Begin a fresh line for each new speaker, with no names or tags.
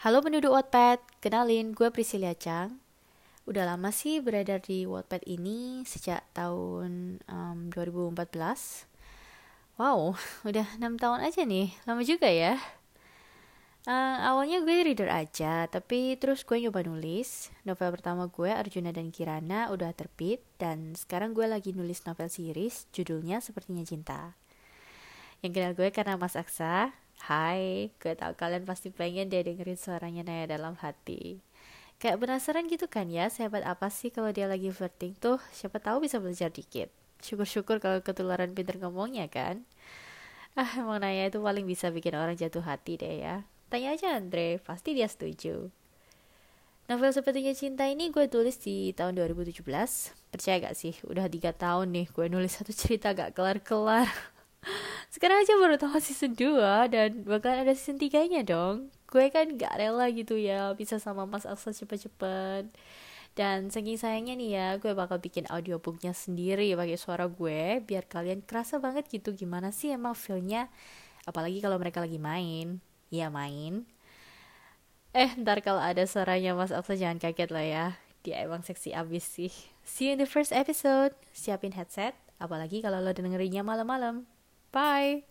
Halo penduduk Wattpad, kenalin gue Priscilia Chang. Udah lama sih beredar di Wattpad ini sejak tahun um, 2014. Wow, udah 6 tahun aja nih, lama juga ya. Uh, awalnya gue reader aja, tapi terus gue nyoba nulis. Novel pertama gue, Arjuna dan Kirana, udah terbit. Dan sekarang gue lagi nulis novel series, judulnya Sepertinya Cinta. Yang kenal gue karena Mas Aksa, Hai, gue tau kalian pasti pengen deh dengerin suaranya Naya dalam hati. Kayak penasaran gitu kan ya, sehebat apa sih kalau dia lagi flirting tuh, siapa tahu bisa belajar dikit. Syukur-syukur kalau ketularan pinter ngomongnya kan. Ah, emang Naya itu paling bisa bikin orang jatuh hati deh ya. Tanya aja Andre, pasti dia setuju. Novel Sepertinya Cinta ini gue tulis di tahun 2017. Percaya gak sih, udah tiga tahun nih gue nulis satu cerita gak kelar-kelar. sekarang aja baru tahu season 2 dan bakalan ada season 3 nya dong. Gue kan gak rela gitu ya bisa sama Mas Aksa cepet-cepet. Dan saking sayangnya nih ya gue bakal bikin audiobooknya sendiri pakai suara gue biar kalian kerasa banget gitu gimana sih emang feelnya. Apalagi kalau mereka lagi main. Ya main. Eh ntar kalau ada suaranya Mas Aksa jangan kaget lah ya. Dia emang seksi abis sih. See you in the first episode. Siapin headset apalagi kalau lo dengerinnya malam-malam Bye.